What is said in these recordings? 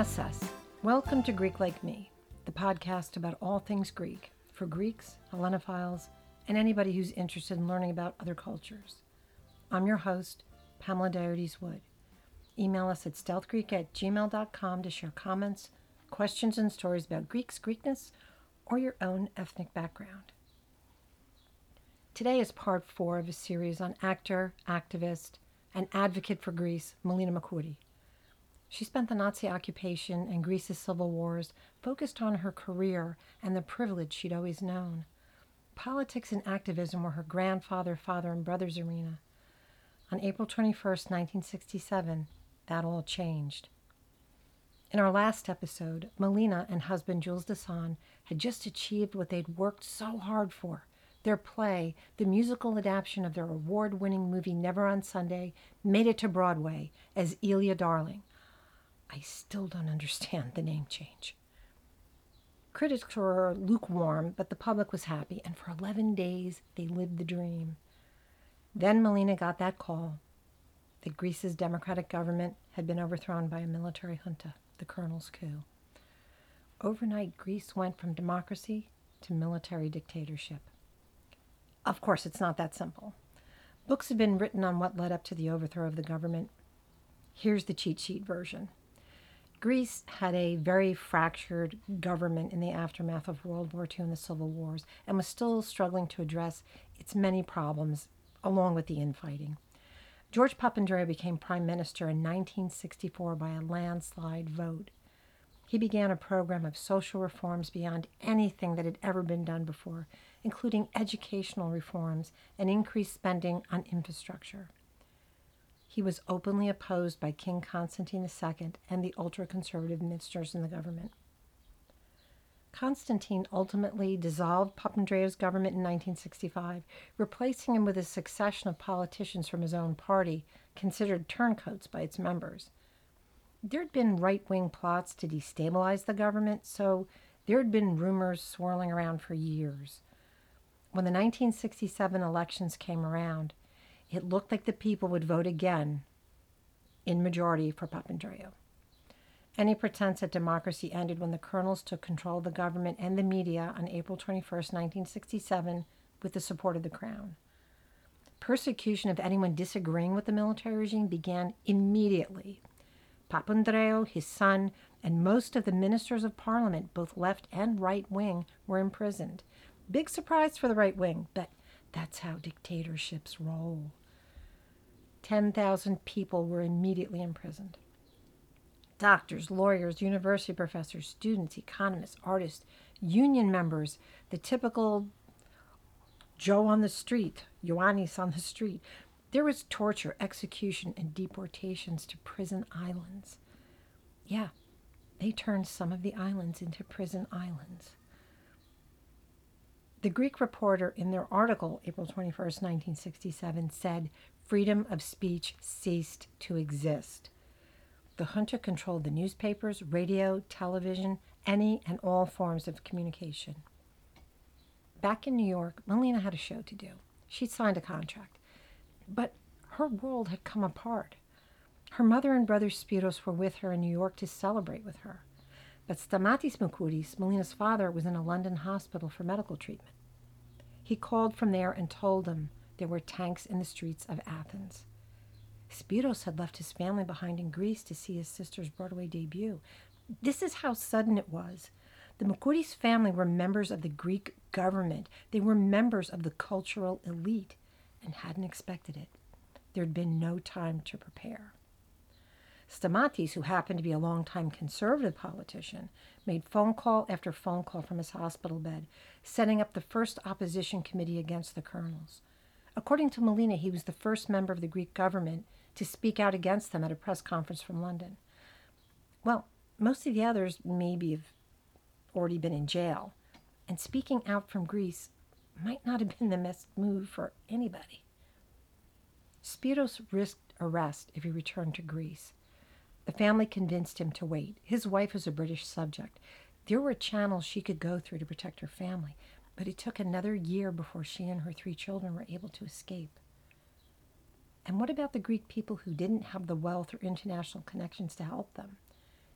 Gnosis. Welcome to Greek Like Me, the podcast about all things Greek for Greeks, Hellenophiles, and anybody who's interested in learning about other cultures. I'm your host, Pamela Diodes Wood. Email us at stealthgreek at gmail.com to share comments, questions, and stories about Greek's Greekness or your own ethnic background. Today is part four of a series on actor, activist, and advocate for Greece, Melina Mercouri. She spent the Nazi occupation and Greece's civil wars focused on her career and the privilege she'd always known. Politics and activism were her grandfather, father, and brother's arena. On April 21, 1967, that all changed. In our last episode, Melina and husband Jules Dassin had just achieved what they'd worked so hard for. Their play, the musical adaptation of their award winning movie Never on Sunday, made it to Broadway as Illya Darling. I still don't understand the name change. Critics were lukewarm, but the public was happy, and for 11 days they lived the dream. Then Melina got that call that Greece's democratic government had been overthrown by a military junta, the colonel's coup. Overnight, Greece went from democracy to military dictatorship. Of course, it's not that simple. Books have been written on what led up to the overthrow of the government. Here's the cheat sheet version. Greece had a very fractured government in the aftermath of World War II and the Civil Wars and was still struggling to address its many problems along with the infighting. George Papandreou became prime minister in 1964 by a landslide vote. He began a program of social reforms beyond anything that had ever been done before, including educational reforms and increased spending on infrastructure. He was openly opposed by King Constantine II and the ultra conservative ministers in the government. Constantine ultimately dissolved Papandreou's government in 1965, replacing him with a succession of politicians from his own party, considered turncoats by its members. There had been right wing plots to destabilize the government, so there had been rumors swirling around for years. When the 1967 elections came around, it looked like the people would vote again in majority for Papandreou. Any pretense that democracy ended when the colonels took control of the government and the media on April 21, 1967, with the support of the crown. Persecution of anyone disagreeing with the military regime began immediately. Papandreou, his son, and most of the ministers of parliament, both left and right wing, were imprisoned. Big surprise for the right wing, but that's how dictatorships roll. 10,000 people were immediately imprisoned doctors, lawyers, university professors, students, economists, artists, union members, the typical Joe on the street, Ioannis on the street. There was torture, execution, and deportations to prison islands. Yeah, they turned some of the islands into prison islands. The Greek reporter, in their article, April 21, 1967, said freedom of speech ceased to exist. The junta controlled the newspapers, radio, television, any and all forms of communication. Back in New York, Melina had a show to do. She'd signed a contract. But her world had come apart. Her mother and brother Spiros were with her in New York to celebrate with her. But Stamatis Merkouris, Melina's father, was in a London hospital for medical treatment. He called from there and told them there were tanks in the streets of Athens. Spiros had left his family behind in Greece to see his sister's Broadway debut. This is how sudden it was. The Merkouris family were members of the Greek government. They were members of the cultural elite and hadn't expected it. There had been no time to prepare. Stamatis, who happened to be a longtime conservative politician, made phone call after phone call from his hospital bed, setting up the first opposition committee against the colonels. According to Melina, he was the first member of the Greek government to speak out against them at a press conference from London. Well, most of the others maybe have already been in jail, and speaking out from Greece might not have been the best move for anybody. Spiros risked arrest if he returned to Greece. The family convinced him to wait. His wife was a British subject. There were channels she could go through to protect her family, but it took another year before she and her three children were able to escape. And what about the Greek people who didn't have the wealth or international connections to help them?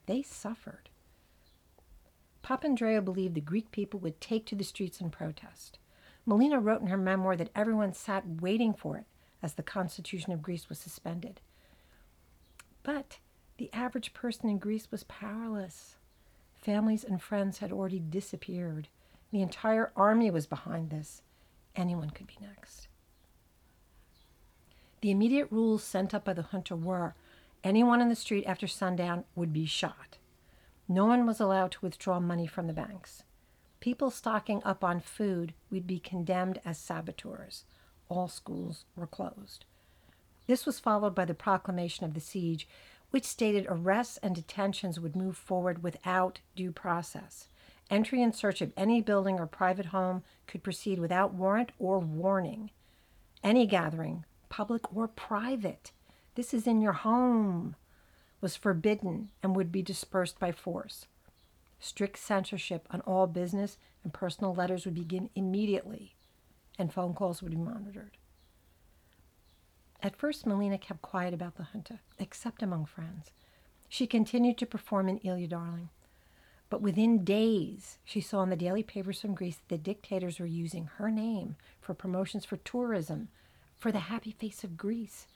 they suffered. Papandreou believed the Greek people would take to the streets and protest. Melina wrote in her memoir that everyone sat waiting for it as the Constitution of Greece was suspended. But the average person in Greece was powerless. Families and friends had already disappeared. The entire army was behind this. Anyone could be next. The immediate rules sent up by the junta were anyone in the street after sundown would be shot. No one was allowed to withdraw money from the banks. People stocking up on food would be condemned as saboteurs. All schools were closed. This was followed by the proclamation of the siege, which stated arrests and detentions would move forward without due process. Entry in search of any building or private home could proceed without warrant or warning. Any gathering, public or private, this is in your home, was forbidden and would be dispersed by force. Strict censorship on all business and personal letters would begin immediately, and phone calls would be monitored. At first, Melina kept quiet about the junta, except among friends. She continued to perform in Illya Darling. But within days, she saw in the daily papers from Greece that the dictators were using her name for promotions for tourism, for the happy face of Greece.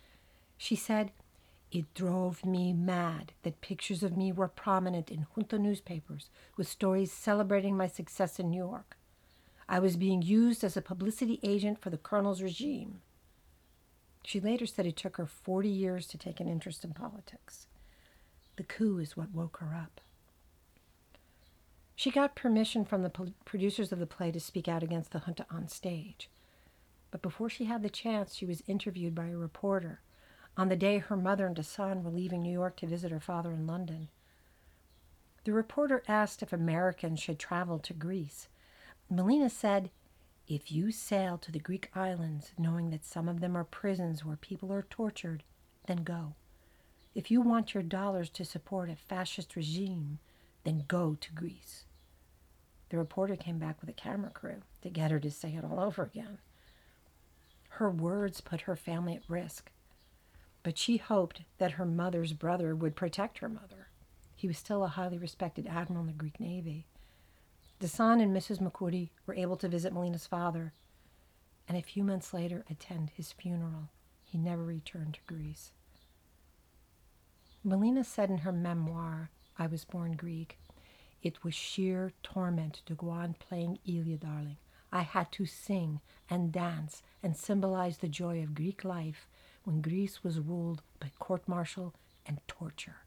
She said, it drove me mad that pictures of me were prominent in junta newspapers with stories celebrating my success in New York. I was being used as a publicity agent for the colonel's regime. She later said it took her 40 years to take an interest in politics. The coup is what woke her up. She got permission from the producers of the play to speak out against the junta on stage. But before she had the chance, she was interviewed by a reporter on the day her mother and Dassin were leaving New York to visit her father in London. The reporter asked if Americans should travel to Greece. Melina said, If you sail to the Greek islands knowing that some of them are prisons where people are tortured, then go. If you want your dollars to support a fascist regime, then go to Greece. The reporter came back with a camera crew to get her to say it all over again. Her words put her family at risk but she hoped that her mother's brother would protect her mother. He was still a highly respected admiral in the Greek Navy. Dassin and Mrs. Mercouri were able to visit Melina's father, and a few months later attend his funeral. He never returned to Greece. Melina said in her memoir, I Was Born Greek, it was sheer torment to go on playing Illya, darling. I had to sing and dance and symbolize the joy of Greek life when Greece was ruled by court martial and torture.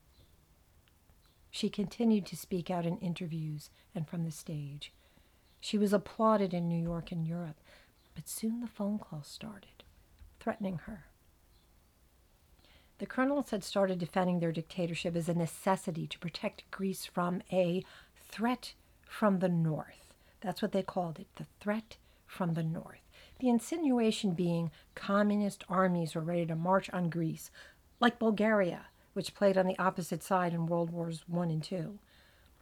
She continued to speak out in interviews and from the stage. She was applauded in New York and Europe, but soon the phone calls started, threatening her. The colonels had started defending their dictatorship as a necessity to protect Greece from a threat from the north. That's what they called it, the threat from the north. The insinuation being communist armies were ready to march on Greece, like Bulgaria, which played on the opposite side in World Wars I and II.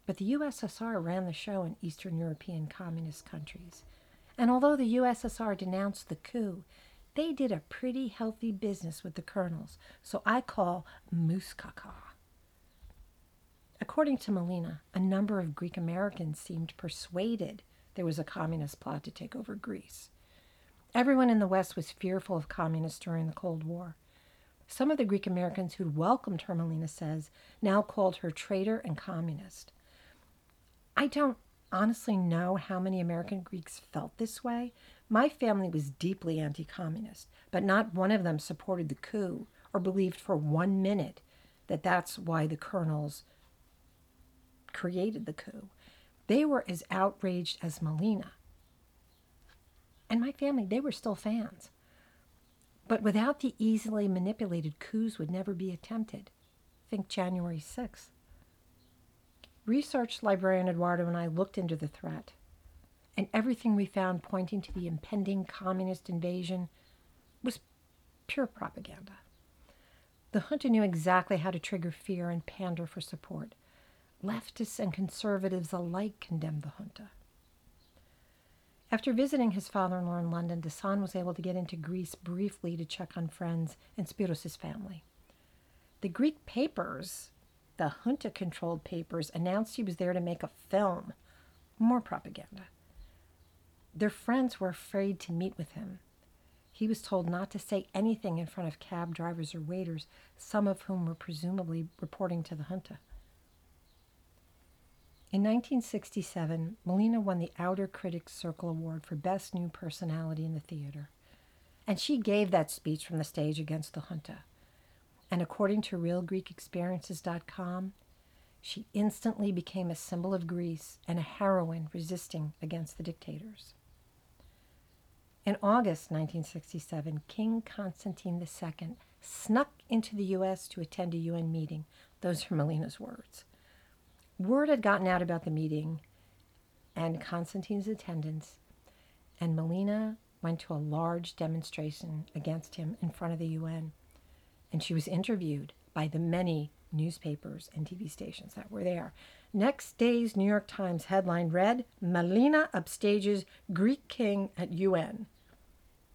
But the USSR ran the show in Eastern European communist countries. And although the USSR denounced the coup, they did a pretty healthy business with the colonels, so I call muskaka. According to Melina, a number of Greek Americans seemed persuaded there was a communist plot to take over Greece. Everyone in the West was fearful of communists during the Cold War. Some of the Greek Americans who'd welcomed her, Melina says, now called her traitor and communist. I don't honestly know how many American Greeks felt this way. My family was deeply anti communist, but not one of them supported the coup or believed for one minute that that's why the colonels created the coup. They were as outraged as Melina and my family, they were still fans. But without the easily manipulated coups would never be attempted. Think January 6th. Research librarian Eduardo and I looked into the threat, and everything we found pointing to the impending communist invasion was pure propaganda. The junta knew exactly how to trigger fear and pander for support. Leftists and conservatives alike condemned the junta. After visiting his father in law in London, Dassin was able to get into Greece briefly to check on friends and Spiros' family. The Greek papers the junta controlled papers announced he was there to make a film. More propaganda. Their friends were afraid to meet with him. He was told not to say anything in front of cab drivers or waiters, some of whom were presumably reporting to the junta. In 1967, Melina won the Outer Critics Circle Award for Best New Personality in the Theater. And she gave that speech from the stage against the junta. And according to RealGreekExperiences.com, she instantly became a symbol of Greece and a heroine resisting against the dictators. In August 1967, King Constantine II snuck into the U.S. to attend a UN meeting. Those are Melina's words. Word had gotten out about the meeting and Constantine's attendance, and Melina went to a large demonstration against him in front of the UN. And she was interviewed by the many newspapers and TV stations that were there. Next day's New York Times headline read Melina upstages Greek king at UN.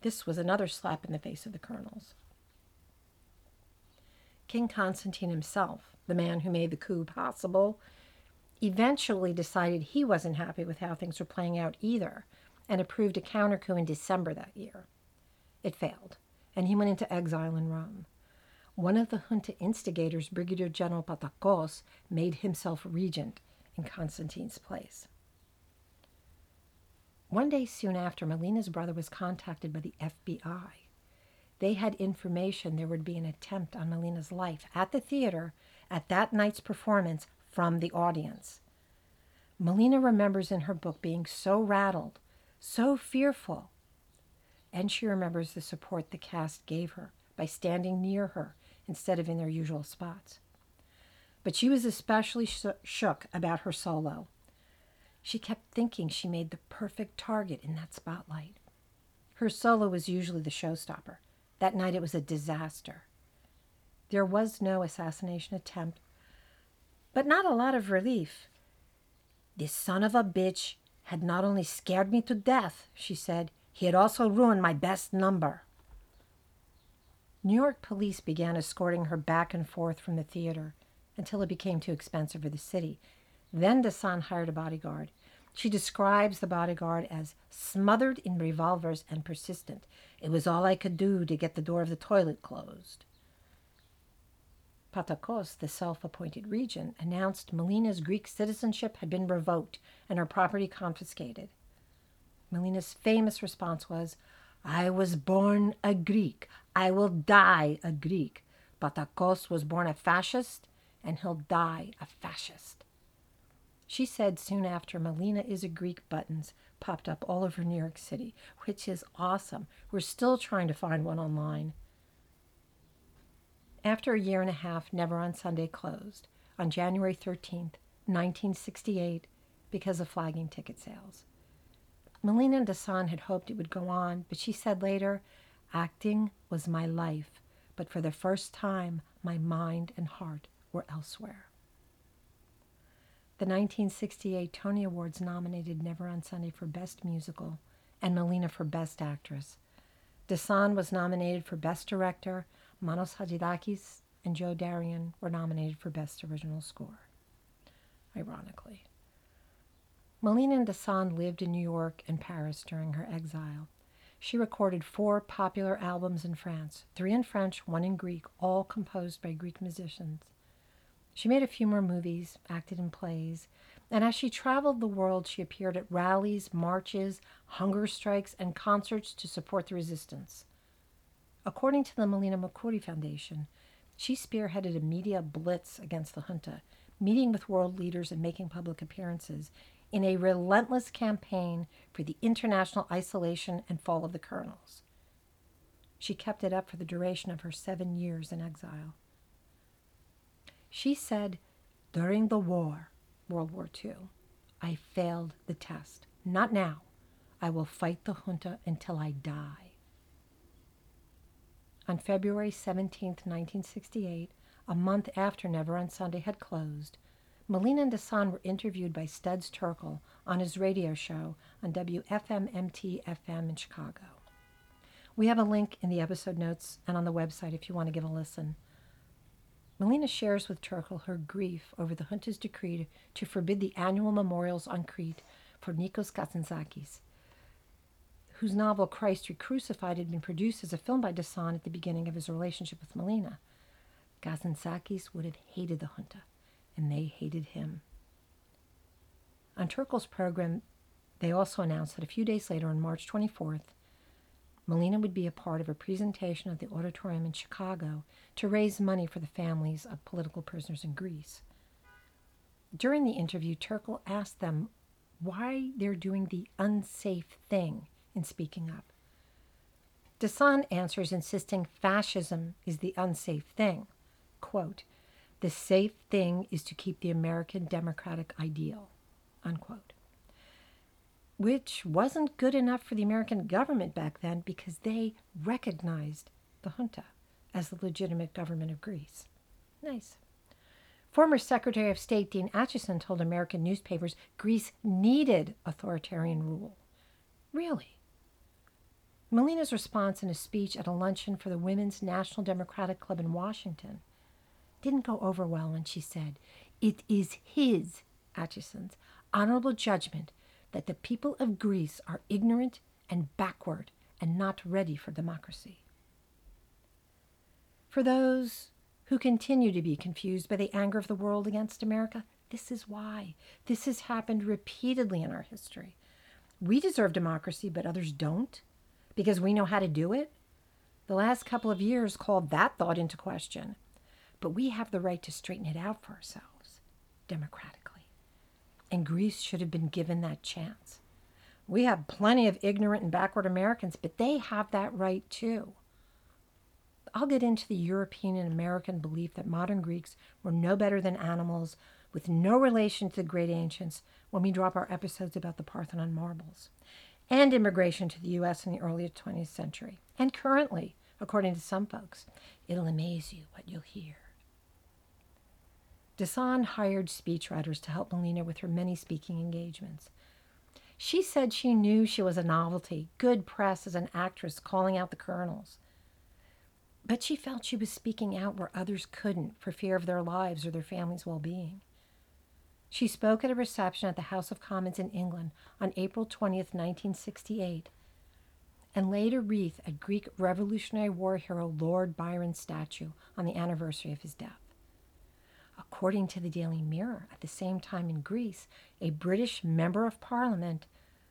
This was another slap in the face of the colonels. King Constantine himself, the man who made the coup possible, eventually decided he wasn't happy with how things were playing out either and approved a counter coup in December that year. It failed, and he went into exile in Rome. One of the junta instigators, Brigadier General Patakos, made himself regent in Constantine's place. One day soon after, Melina's brother was contacted by the FBI. They had information there would be an attempt on Melina's life at the theater at that night's performance from the audience. Melina remembers in her book being so rattled, so fearful, and she remembers the support the cast gave her by standing near her instead of in their usual spots. But she was especially sh- shook about her solo. She kept thinking she made the perfect target in that spotlight. Her solo was usually the showstopper. That night it was a disaster. There was no assassination attempt but not a lot of relief. This son of a bitch had not only scared me to death, she said, he had also ruined my best number. New York police began escorting her back and forth from the theater until it became too expensive for the city. Then Dassin hired a bodyguard. She describes the bodyguard as smothered in revolvers and persistent. It was all I could do to get the door of the toilet closed. Patakos, the self appointed regent, announced Melina's Greek citizenship had been revoked and her property confiscated. Melina's famous response was, I was born a Greek. I will die a Greek. Patakos was born a fascist, and he'll die a fascist. She said soon after, Melina is a Greek buttons popped up all over New York City, which is awesome. We're still trying to find one online. After a year and a half, Never on Sunday closed on January 13th, 1968, because of flagging ticket sales. Melina Dassin had hoped it would go on, but she said later, acting was my life, but for the first time, my mind and heart were elsewhere. The 1968 Tony Awards nominated Never on Sunday for Best Musical and Melina for Best Actress. Dassin was nominated for Best Director Manos Hadjidakis and Joe Darion were nominated for Best Original Score, ironically. Melina and Dassin lived in New York and Paris during her exile. She recorded four popular albums in France, three in French, one in Greek, all composed by Greek musicians. She made a few more movies, acted in plays, and as she traveled the world, she appeared at rallies, marches, hunger strikes, and concerts to support the resistance. According to the Melina Mercouri Foundation, she spearheaded a media blitz against the junta, meeting with world leaders and making public appearances in a relentless campaign for the international isolation and fall of the colonels. She kept it up for the duration of her seven years in exile. She said, During the war, World War II, I failed the test. Not now. I will fight the junta until I die. On February 17, 1968, a month after Never on Sunday had closed, Melina and Dassin were interviewed by Studs Terkel on his radio show on WFMT FM in Chicago. We have a link in the episode notes and on the website if you want to give a listen. Melina shares with Terkel her grief over the junta's decree to forbid the annual memorials on Crete for Nikos Kazantzakis, whose novel Christ Recrucified had been produced as a film by Dassin at the beginning of his relationship with Melina. Kazantzakis would have hated the junta, and they hated him. On Terkel's program, they also announced that a few days later, on March 24th, Melina would be a part of a presentation at the auditorium in Chicago to raise money for the families of political prisoners in Greece. During the interview, Terkel asked them why they're doing the unsafe thing in speaking up. Dassin answers, insisting fascism is the unsafe thing. Quote, the safe thing is to keep the American democratic ideal. Unquote which wasn't good enough for the American government back then because they recognized the junta as the legitimate government of Greece. Nice. Former Secretary of State Dean Acheson told American newspapers Greece needed authoritarian rule. Really? Melina's response in a speech at a luncheon for the Women's National Democratic Club in Washington didn't go over well when she said, It is his, Acheson's, honorable judgment that the people of Greece are ignorant and backward and not ready for democracy. For those who continue to be confused by the anger of the world against America, this is why. This has happened repeatedly in our history. We deserve democracy, but others don't because we know how to do it. The last couple of years called that thought into question. But we have the right to straighten it out for ourselves democratically and Greece should have been given that chance. We have plenty of ignorant and backward Americans, but they have that right too. I'll get into the European and American belief that modern Greeks were no better than animals with no relation to the great ancients when we drop our episodes about the Parthenon marbles, and immigration to the U.S. in the early 20th century. And currently, according to some folks, it'll amaze you what you'll hear. Dassin hired speechwriters to help Melina with her many speaking engagements. She said she knew she was a novelty, good press as an actress calling out the colonels. But she felt she was speaking out where others couldn't for fear of their lives or their family's well being. She spoke at a reception at the House of Commons in England on April 20th, 1968, and laid a wreath at Greek Revolutionary War hero Lord Byron's statue on the anniversary of his death. According to the Daily Mirror, at the same time in Greece, a British member of parliament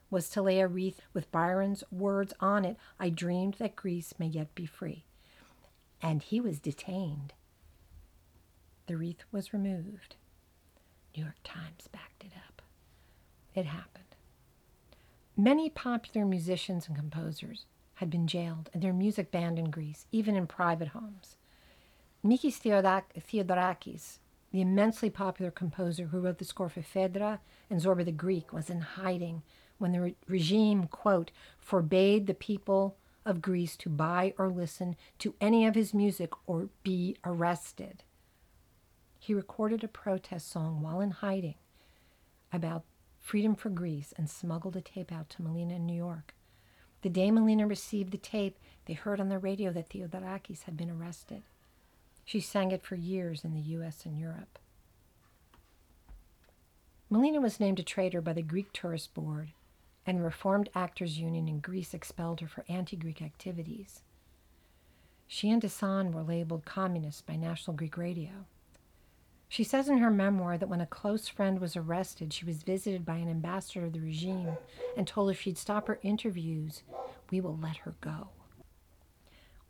was to lay a wreath with Byron's words on it I dreamed that Greece may yet be free. And he was detained. The wreath was removed. New York Times backed it up. It happened. Many popular musicians and composers had been jailed and their music banned in Greece, even in private homes. Mikis Theodorakis the immensely popular composer who wrote the score for Phaedra and Zorba the Greek, was in hiding when the re- regime, quote, forbade the people of Greece to buy or listen to any of his music or be arrested. He recorded a protest song while in hiding about freedom for Greece and smuggled a tape out to Melina in New York. The day Melina received the tape, they heard on the radio that Theodorakis had been arrested. She sang it for years in the US and Europe. Melina was named a traitor by the Greek Tourist Board, and the Reformed Actors Union in Greece expelled her for anti Greek activities. She and Dassin were labeled communists by National Greek Radio. She says in her memoir that when a close friend was arrested, she was visited by an ambassador of the regime and told if she'd stop her interviews, we will let her go.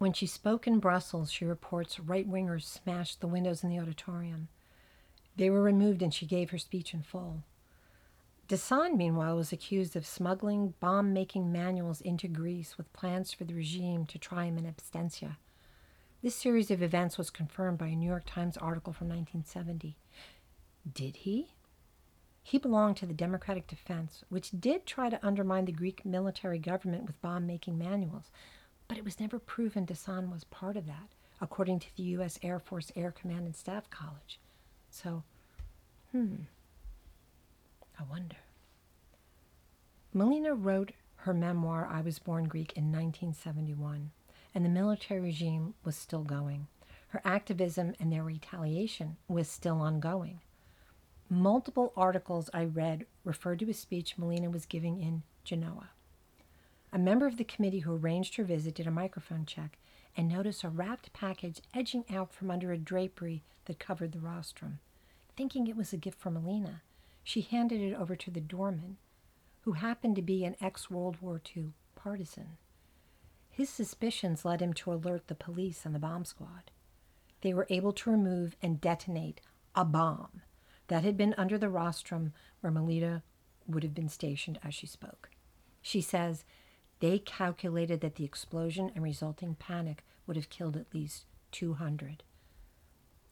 When she spoke in Brussels, she reports right wingers smashed the windows in the auditorium. They were removed and she gave her speech in full. Dassin, meanwhile, was accused of smuggling bomb making manuals into Greece with plans for the regime to try him in absentia. This series of events was confirmed by a New York Times article from 1970. Did he? He belonged to the Democratic Defense, which did try to undermine the Greek military government with bomb making manuals, but it was never proven Dassin was part of that, according to the U.S. Air Force Air Command and Staff College. So, hmm, I wonder. Melina wrote her memoir, I Was Born Greek, in 1971, and the military regime was still going. her activism and their retaliation was still ongoing. Multiple articles I read referred to a speech Melina was giving in Genoa. A member of the committee who arranged her visit did a microphone check and noticed a wrapped package edging out from under a drapery that covered the rostrum. Thinking it was a gift from Melina, she handed it over to the doorman, who happened to be an ex World War II partisan. His suspicions led him to alert the police and the bomb squad. They were able to remove and detonate a bomb that had been under the rostrum where Melina would have been stationed as she spoke. She says they calculated that the explosion and resulting panic would have killed at least 200.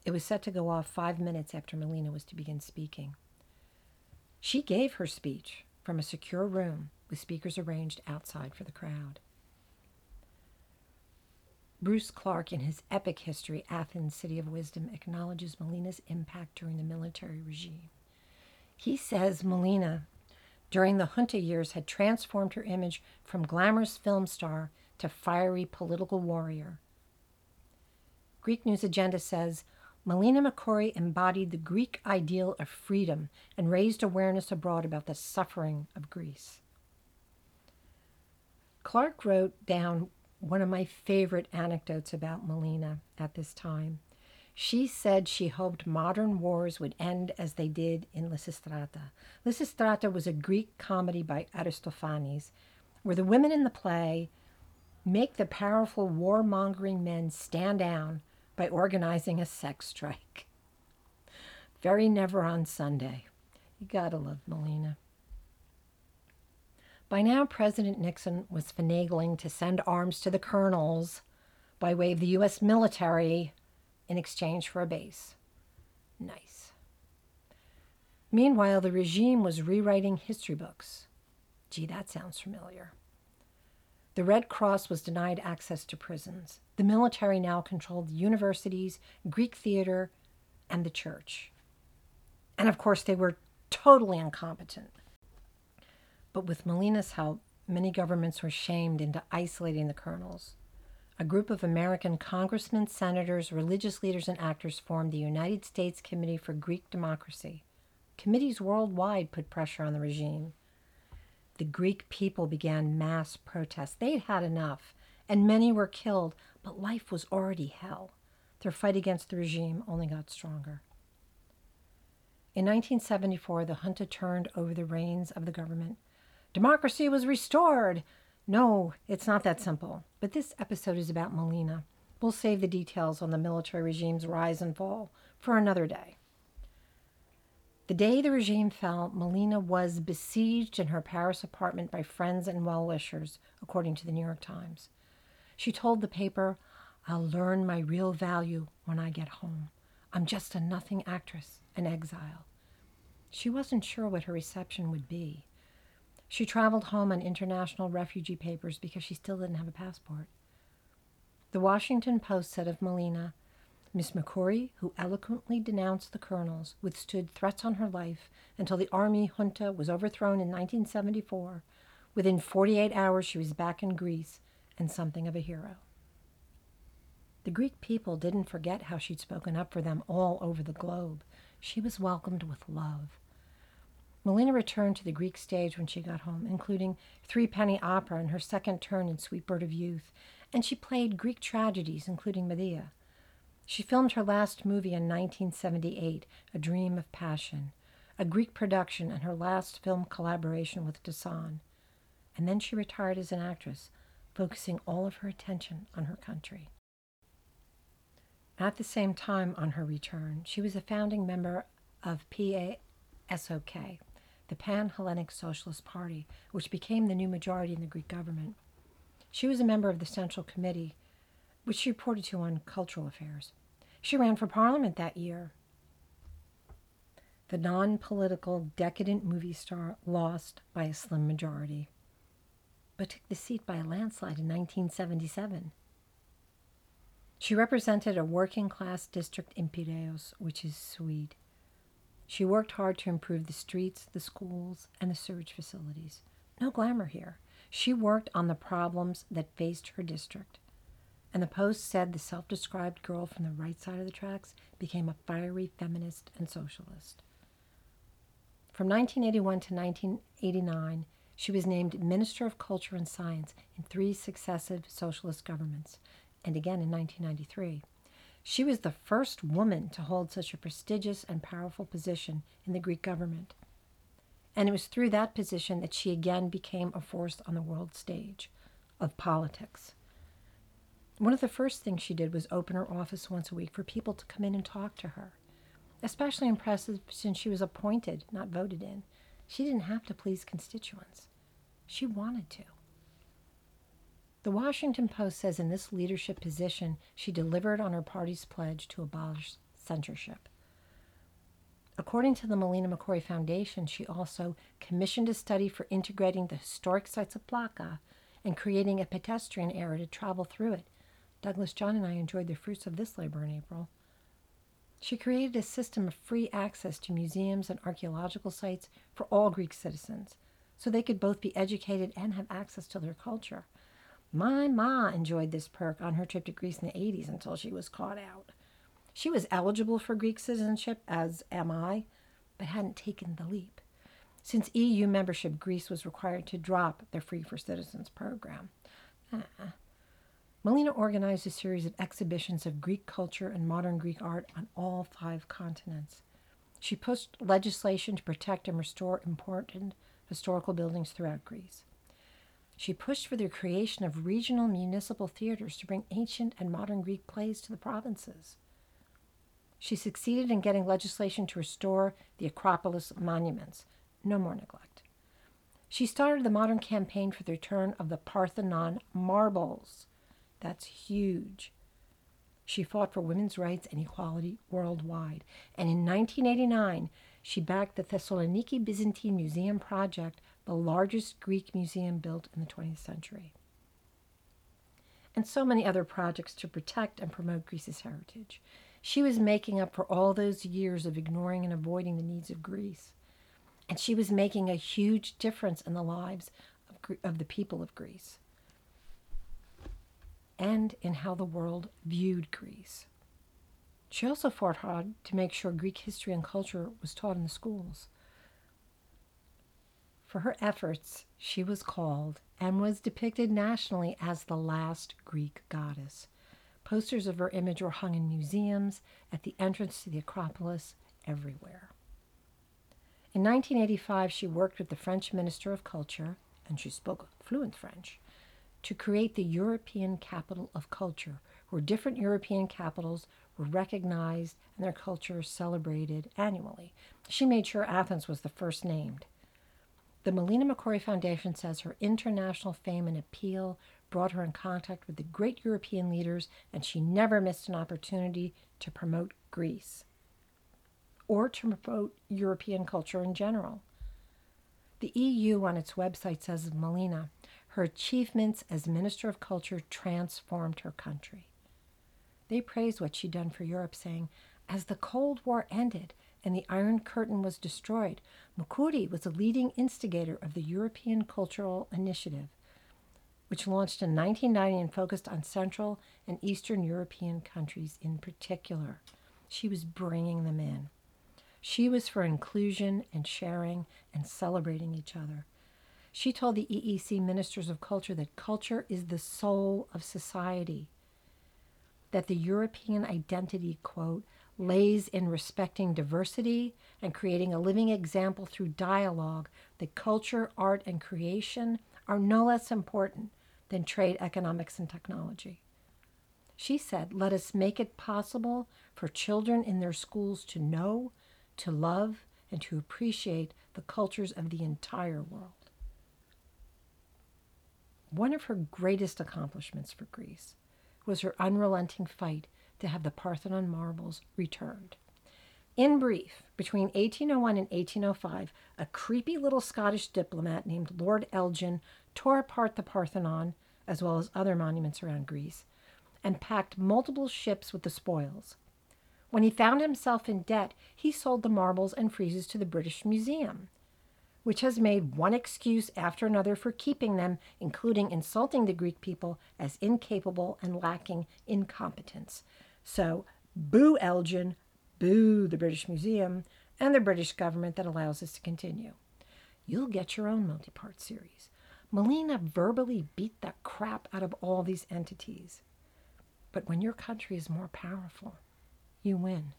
It was set to go off five minutes after Melina was to begin speaking. She gave her speech from a secure room with speakers arranged outside for the crowd. Bruce Clark, in his epic history, Athens, City of Wisdom, acknowledges Melina's impact during the military regime. He says Melina during the junta years had transformed her image from glamorous film star to fiery political warrior. Greek News Agenda says Melina Mercouri embodied the Greek ideal of freedom and raised awareness abroad about the suffering of Greece. Clark wrote down one of my favorite anecdotes about Melina at this time. She said she hoped modern wars would end as they did in Lysistrata. Lysistrata was a Greek comedy by Aristophanes, where the women in the play make the powerful warmongering men stand down by organizing a sex strike. Very never on Sunday. You gotta love Melina. By now, President Nixon was finagling to send arms to the colonels by way of the U.S. military in exchange for a base. Nice. Meanwhile, the regime was rewriting history books. Gee, that sounds familiar. The Red Cross was denied access to prisons. The military now controlled universities, Greek theater, and the church. And of course, they were totally incompetent. But with Melina's help, many governments were shamed into isolating the colonels a group of American congressmen, senators, religious leaders, and actors formed the United States Committee for Greek Democracy. Committees worldwide put pressure on the regime. The Greek people began mass protests. They'd had enough, and many were killed, but life was already hell. Their fight against the regime only got stronger. In 1974, the junta turned over the reins of the government. Democracy was restored. No, it's not that simple. But this episode is about Melina. We'll save the details on the military regime's rise and fall for another day. The day the regime fell, Melina was besieged in her Paris apartment by friends and well wishers, according to the New York Times. She told the paper, I'll learn my real value when I get home. I'm just a nothing actress, an exile. She wasn't sure what her reception would be. She traveled home on international refugee papers because she still didn't have a passport. The Washington Post said of Melina, Miss Mercouri, who eloquently denounced the colonels, withstood threats on her life until the army junta was overthrown in 1974. Within 48 hours, she was back in Greece and something of a hero. The Greek people didn't forget how she'd spoken up for them all over the globe. She was welcomed with love. Melina returned to the Greek stage when she got home, including Three Penny Opera and her second turn in Sweet Bird of Youth, and she played Greek tragedies, including Medea. She filmed her last movie in 1978, A Dream of Passion, a Greek production and her last film collaboration with Dassin. And then she retired as an actress, focusing all of her attention on her country. At the same time, on her return, she was a founding member of PASOK, the Pan Hellenic Socialist Party, which became the new majority in the Greek government. She was a member of the Central Committee, which she reported to on cultural affairs. She ran for parliament that year. The non political, decadent movie star lost by a slim majority, but took the seat by a landslide in 1977. She represented a working class district in Piraeus, which is Swede. She worked hard to improve the streets, the schools, and the sewage facilities. No glamour here. She worked on the problems that faced her district. And the Post said the self described girl from the right side of the tracks became a fiery feminist and socialist. From 1981 to 1989, she was named Minister of Culture and Science in three successive socialist governments, and again in 1993. She was the first woman to hold such a prestigious and powerful position in the Greek government. And it was through that position that she again became a force on the world stage of politics. One of the first things she did was open her office once a week for people to come in and talk to her. Especially impressive since she was appointed, not voted in. She didn't have to please constituents. She wanted to. The Washington Post says in this leadership position, she delivered on her party's pledge to abolish censorship. According to the Melina Mercouri Foundation, she also commissioned a study for integrating the historic sites of Plaka and creating a pedestrian area to travel through it Douglas John and I enjoyed the fruits of this labor in April. She created a system of free access to museums and archaeological sites for all Greek citizens, so they could both be educated and have access to their culture. My ma enjoyed this perk on her trip to Greece in the 80s until she was caught out. She was eligible for Greek citizenship, as am I, but hadn't taken the leap. Since EU membership, Greece was required to drop their Free for Citizens program. Uh-uh. Melina organized a series of exhibitions of Greek culture and modern Greek art on all five continents. She pushed legislation to protect and restore important historical buildings throughout Greece. She pushed for the creation of regional municipal theaters to bring ancient and modern Greek plays to the provinces. She succeeded in getting legislation to restore the Acropolis monuments. No more neglect. She started the modern campaign for the return of the Parthenon marbles that's huge. She fought for women's rights and equality worldwide. And in 1989, she backed the Thessaloniki Byzantine Museum project, the largest Greek museum built in the 20th century. And so many other projects to protect and promote Greece's heritage. She was making up for all those years of ignoring and avoiding the needs of Greece. And she was making a huge difference in the lives of, of the people of Greece and in how the world viewed Greece. She also fought hard to make sure Greek history and culture was taught in the schools. For her efforts, she was called and was depicted nationally as the last Greek goddess. Posters of her image were hung in museums, at the entrance to the Acropolis, everywhere. In 1985, she worked with the French Minister of Culture, and she spoke fluent French, to create the European Capital of Culture, where different European capitals were recognized and their culture celebrated annually. She made sure Athens was the first named. The Melina Mercouri Foundation says her international fame and appeal brought her in contact with the great European leaders, and she never missed an opportunity to promote Greece or to promote European culture in general. The EU on its website says of Melina, her achievements as Minister of Culture transformed her country. They praise what she'd done for Europe, saying, As the Cold War ended and the Iron Curtain was destroyed, Mercouri was a leading instigator of the European Cultural Initiative, which launched in 1990 and focused on Central and Eastern European countries in particular. She was bringing them in. She was for inclusion and sharing and celebrating each other. She told the EEC ministers of culture that culture is the soul of society, that the European identity, quote, lays in respecting diversity and creating a living example through dialogue that culture, art, and creation are no less important than trade, economics, and technology. She said, Let us make it possible for children in their schools to know, to love, and to appreciate the cultures of the entire world. One of her greatest accomplishments for Greece was her unrelenting fight to have the Parthenon marbles returned. In brief, between 1801 and 1805, a creepy little Scottish diplomat named Lord Elgin tore apart the Parthenon, as well as other monuments around Greece, and packed multiple ships with the spoils. When he found himself in debt, he sold the marbles and friezes to the British Museum. which has made one excuse after another for keeping them, including insulting the Greek people as incapable and lacking in competence. So, boo Elgin, boo the British Museum, and the British government that allows us to continue. You'll get your own multi part series. Melina verbally beat the crap out of all these entities. But when your country is more powerful, you win.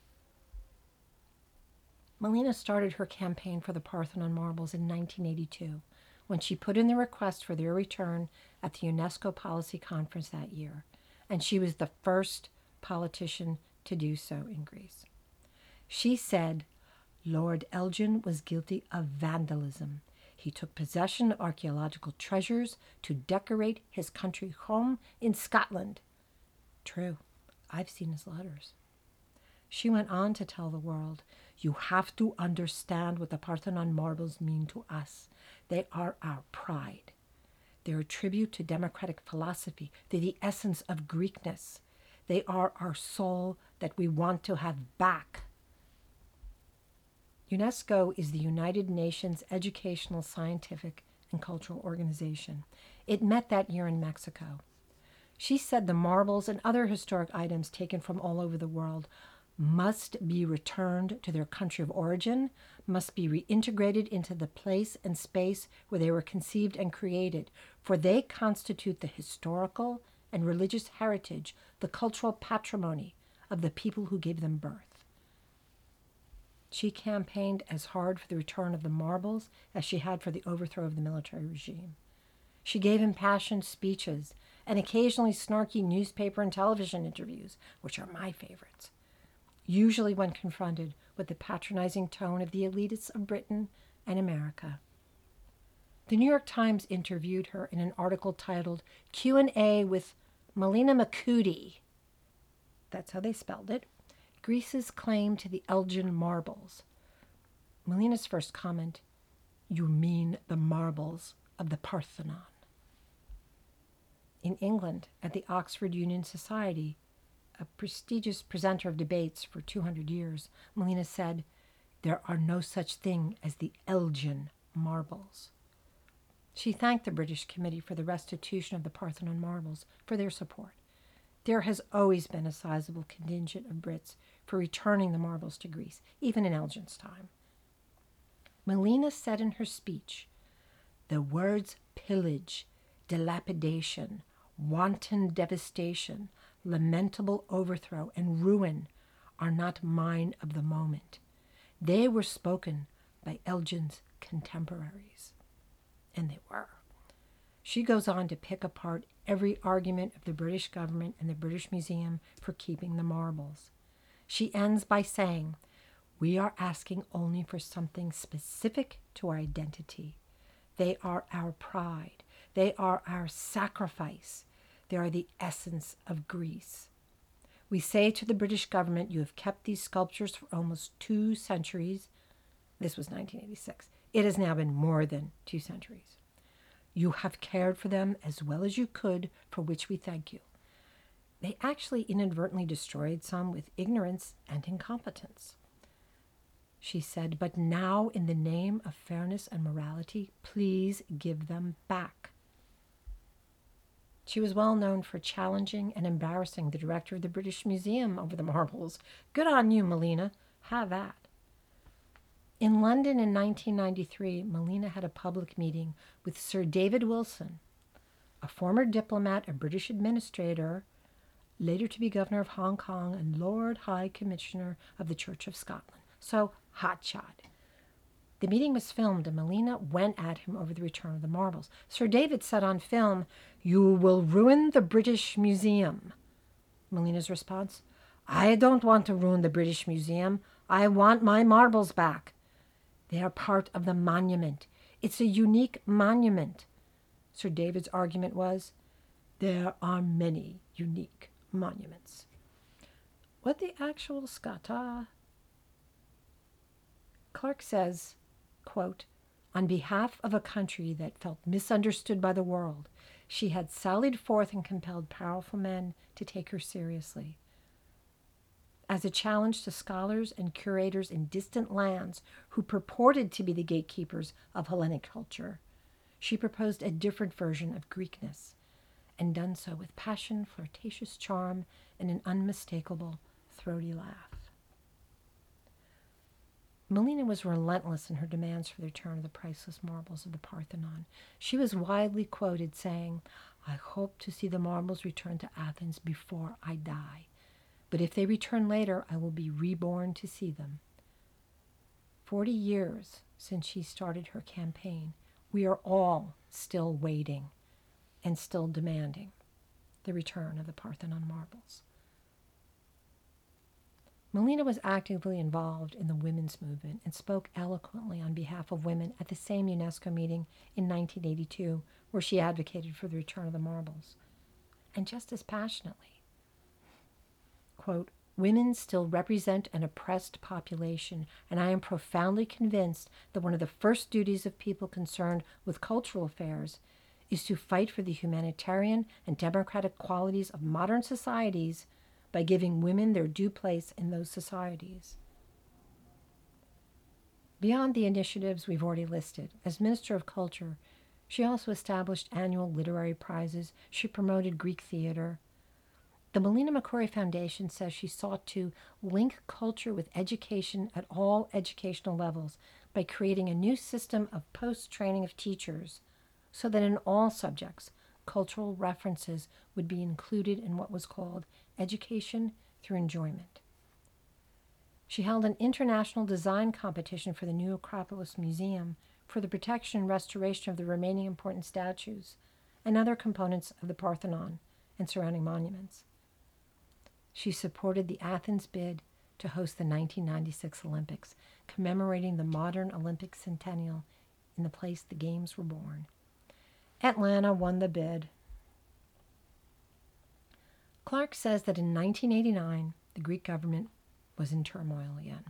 Melina started her campaign for the Parthenon marbles in 1982 when she put in the request for their return at the UNESCO Policy Conference that year, and she was the first politician to do so in Greece. She said Lord Elgin was guilty of vandalism. He took possession of archaeological treasures to decorate his country home in Scotland. True, I've seen his letters. She went on to tell the world, You have to understand what the Parthenon marbles mean to us. They are our pride. They're a tribute to democratic philosophy. They're the essence of Greekness. They are our soul that we want to have back. UNESCO is the United Nations Educational, Scientific, and Cultural Organization. It met that year in Mexico. She said the marbles and other historic items taken from all over the world must be returned to their country of origin, must be reintegrated into the place and space where they were conceived and created, for they constitute the historical and religious heritage, the cultural patrimony of the people who gave them birth. She campaigned as hard for the return of the marbles as she had for the overthrow of the military regime. She gave impassioned speeches and occasionally snarky newspaper and television interviews, which are my favorites usually when confronted with the patronizing tone of the elitists of Britain and America. The New York Times interviewed her in an article titled Q&A with Melina Makudi. That's how they spelled it. Greece's claim to the Elgin marbles. Melina's first comment, you mean the marbles of the Parthenon. In England, at the Oxford Union Society, a prestigious presenter of debates for 200 years, Melina said, There are no such thing as the Elgin marbles. She thanked the British Committee for the restitution of the Parthenon marbles for their support. There has always been a sizable contingent of Brits for returning the marbles to Greece, even in Elgin's time. Melina said in her speech, The words pillage, dilapidation, wanton devastation, lamentable overthrow, and ruin are not mine of the moment. They were spoken by Elgin's contemporaries. And they were. She goes on to pick apart every argument of the British government and the British Museum for keeping the marbles. She ends by saying, We are asking only for something specific to our identity. They are our pride, they are our sacrifice, they are the essence of Greece. We say to the British government, You have kept these sculptures for almost two centuries. This was 1986. It has now been more than two centuries. You have cared for them as well as you could, for which we thank you. They actually inadvertently destroyed some with ignorance and incompetence. She said, But now, in the name of fairness and morality, please give them back. She was well known for challenging and embarrassing the director of the British Museum over the marbles. Good on you, Melina. Have that. In London in 1993, Melina had a public meeting with Sir David Wilson, a former diplomat, a British administrator, later to be governor of Hong Kong and Lord High Commissioner of the Church of Scotland. So, hotshot. The meeting was filmed, and Melina went at him over the return of the marbles. Sir David said on film, You will ruin the British Museum. Melina's response, I don't want to ruin the British Museum. I want my marbles back. They are part of the monument. It's a unique monument. Sir David's argument was, There are many unique monuments. What the actual scata? Clark says, quote, on behalf of a country that felt misunderstood by the world, she had sallied forth and compelled powerful men to take her seriously. As a challenge to scholars and curators in distant lands who purported to be the gatekeepers of Hellenic culture. She proposed a different version of Greekness, and done so with passion, flirtatious charm, and an unmistakable, throaty laugh. Melina was relentless in her demands for the return of the priceless marbles of the Parthenon. She was widely quoted saying, I hope to see the marbles returned to Athens before I die. But if they return later, I will be reborn to see them. Forty years since she started her campaign, we are all still waiting and still demanding the return of the Parthenon marbles. Melina was actively involved in the women's movement and spoke eloquently on behalf of women at the same UNESCO meeting in 1982, where she advocated for the return of the marbles, and just as passionately. Quote, Women still represent an oppressed population, and I am profoundly convinced that one of the first duties of people concerned with cultural affairs is to fight for the humanitarian and democratic qualities of modern societies by giving women their due place in those societies. Beyond the initiatives we've already listed, as Minister of Culture, she also established annual literary prizes. She promoted Greek theater. The Melina Mercouri Foundation says she sought to link culture with education at all educational levels by creating a new system of post training of teachers so that in all subjects, cultural references would be included in what was called education through enjoyment. She held an international design competition for the New Acropolis Museum for the protection and restoration of the remaining important statues and other components of the Parthenon and surrounding monuments. She supported the Athens bid to host the 1996 Olympics, commemorating the modern Olympic centennial in the place the Games were born. Atlanta won the bid. Clark says that in 1989, the Greek government was in turmoil again,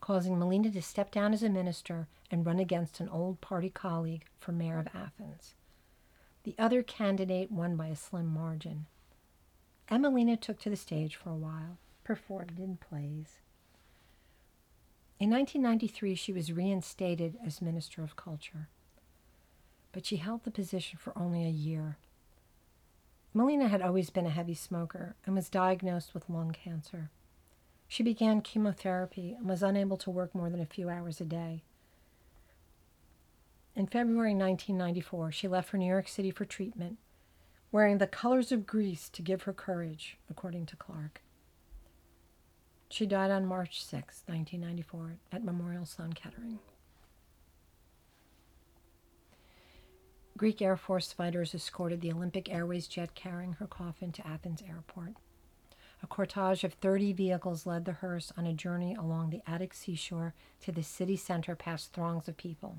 causing Melina to step down as a minister and run against an old party colleague for mayor of Athens. The other candidate won by a slim margin. Emelina took to the stage for a while, performed in plays. In 1993, she was reinstated as Minister of Culture but she held the position for only a year. Melina had always been a heavy smoker and was diagnosed with lung cancer. She began chemotherapy and was unable to work more than a few hours a day. In February 1994, she left for New York City for treatment, wearing the colors of Greece to give her courage, according to Clark. She died on March 6, 1994, at Memorial Sloan Kettering. Greek Air Force fighters escorted the Olympic Airways jet carrying her coffin to Athens airport. A cortege of 30 vehicles led the hearse on a journey along the Attic seashore to the city center past throngs of people.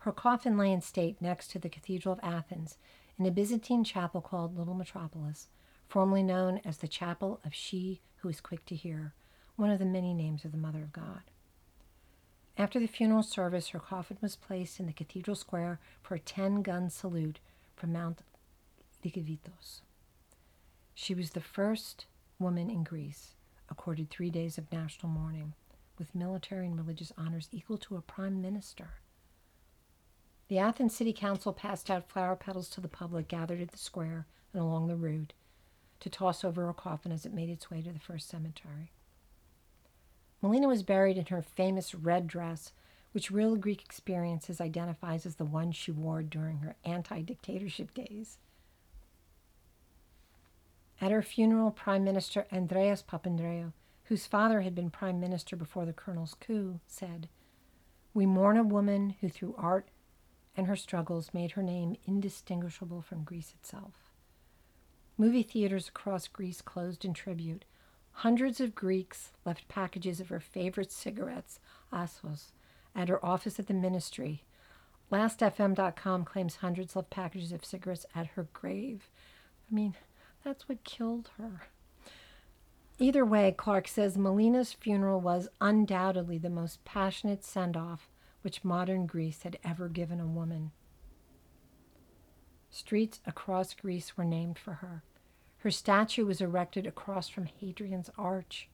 Her coffin lay in state next to the Cathedral of Athens in a Byzantine chapel called Little Metropolis, formerly known as the Chapel of She Who Is Quick to Hear, one of the many names of the Mother of God. After the funeral service, her coffin was placed in the cathedral square for a 10 gun salute from Mount Lykavittos. She was the first woman in Greece accorded three days of national mourning, with military and religious honors equal to a prime minister. The Athens City Council passed out flower petals to the public gathered at the square and along the route to toss over a coffin as it made its way to the first cemetery. Melina was buried in her famous red dress, which Real Greek Experiences identifies as the one she wore during her anti dictatorship days. At her funeral, Prime Minister Andreas Papandreou, whose father had been prime minister before the colonel's coup, said, We mourn a woman who, through art and her struggles, made her name indistinguishable from Greece itself. Movie theaters across Greece closed in tribute, Hundreds of Greeks left packages of her favorite cigarettes, Assos, at her office at the ministry. LastFM.com claims hundreds left packages of cigarettes at her grave. I mean, that's what killed her. Either way, Clark says Melina's funeral was undoubtedly the most passionate send off which modern Greece had ever given a woman. Streets across Greece were named for her. Her statue was erected across from Hadrian's Arch.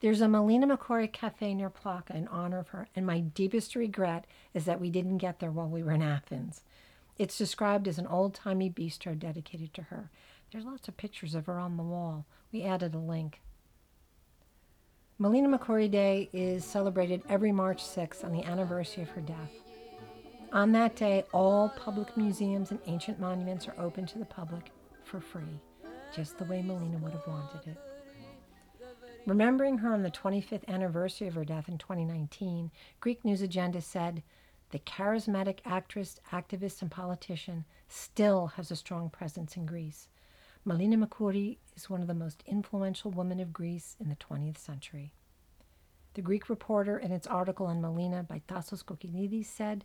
There's a Melina Mercouri cafe near Plaka in honor of her, and my deepest regret is that we didn't get there while we were in Athens. It's described as an old timey bistro dedicated to her. There's lots of pictures of her on the wall. We added a link. Melina Mercouri Day is celebrated every March 6th on the anniversary of her death. On that day, all public museums and ancient monuments are open to the public for free, just the way Melina would have wanted it. Remembering her on the 25th anniversary of her death in 2019, Greek News Agenda said, the charismatic actress, activist, and politician still has a strong presence in Greece. Melina Mercouri is one of the most influential women of Greece in the 20th century. The Greek reporter, in its article on Melina by Tassos Kokkinidis, said,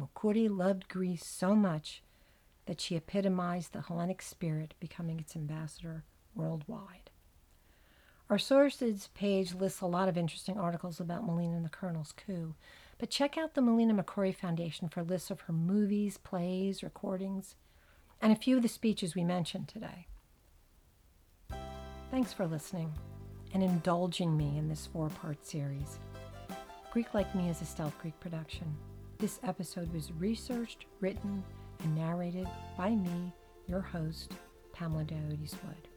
Mercouri loved Greece so much that she epitomized the Hellenic spirit, becoming its ambassador worldwide. Our sources page lists a lot of interesting articles about Melina and the Colonel's coup, but check out the Melina Mercouri Foundation for lists of her movies, plays, recordings, and a few of the speeches we mentioned today. Thanks for listening and indulging me in this four part series. Greek Like Me is a Stealth Greek production. This episode was researched, written, and narrated by me, your host, Pamela Diodes Wood.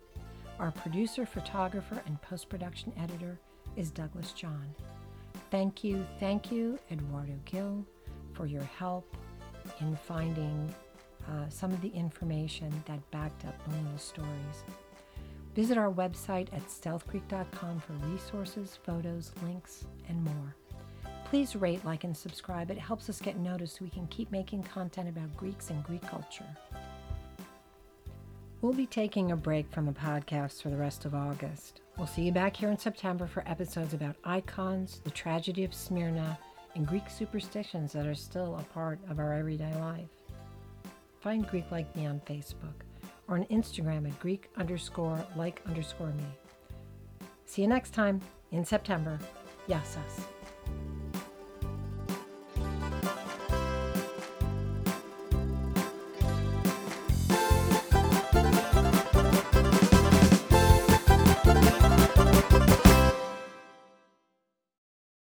Our producer, photographer, and post production editor is Douglas John. Thank you, thank you, Eduardo Gil, for your help in finding uh, some of the information that backed up Melina's stories. Visit our website at stealthgreek.com for resources, photos, links, and more. Please rate, like, and subscribe. It helps us get noticed so we can keep making content about Greeks and Greek culture. We'll be taking a break from the podcast for the rest of August. We'll see you back here in September for episodes about icons, the tragedy of Smyrna, and Greek superstitions that are still a part of our everyday life. Find Greek Like Me on Facebook or on Instagram at Greek underscore like underscore me. See you next time in September. Yassas.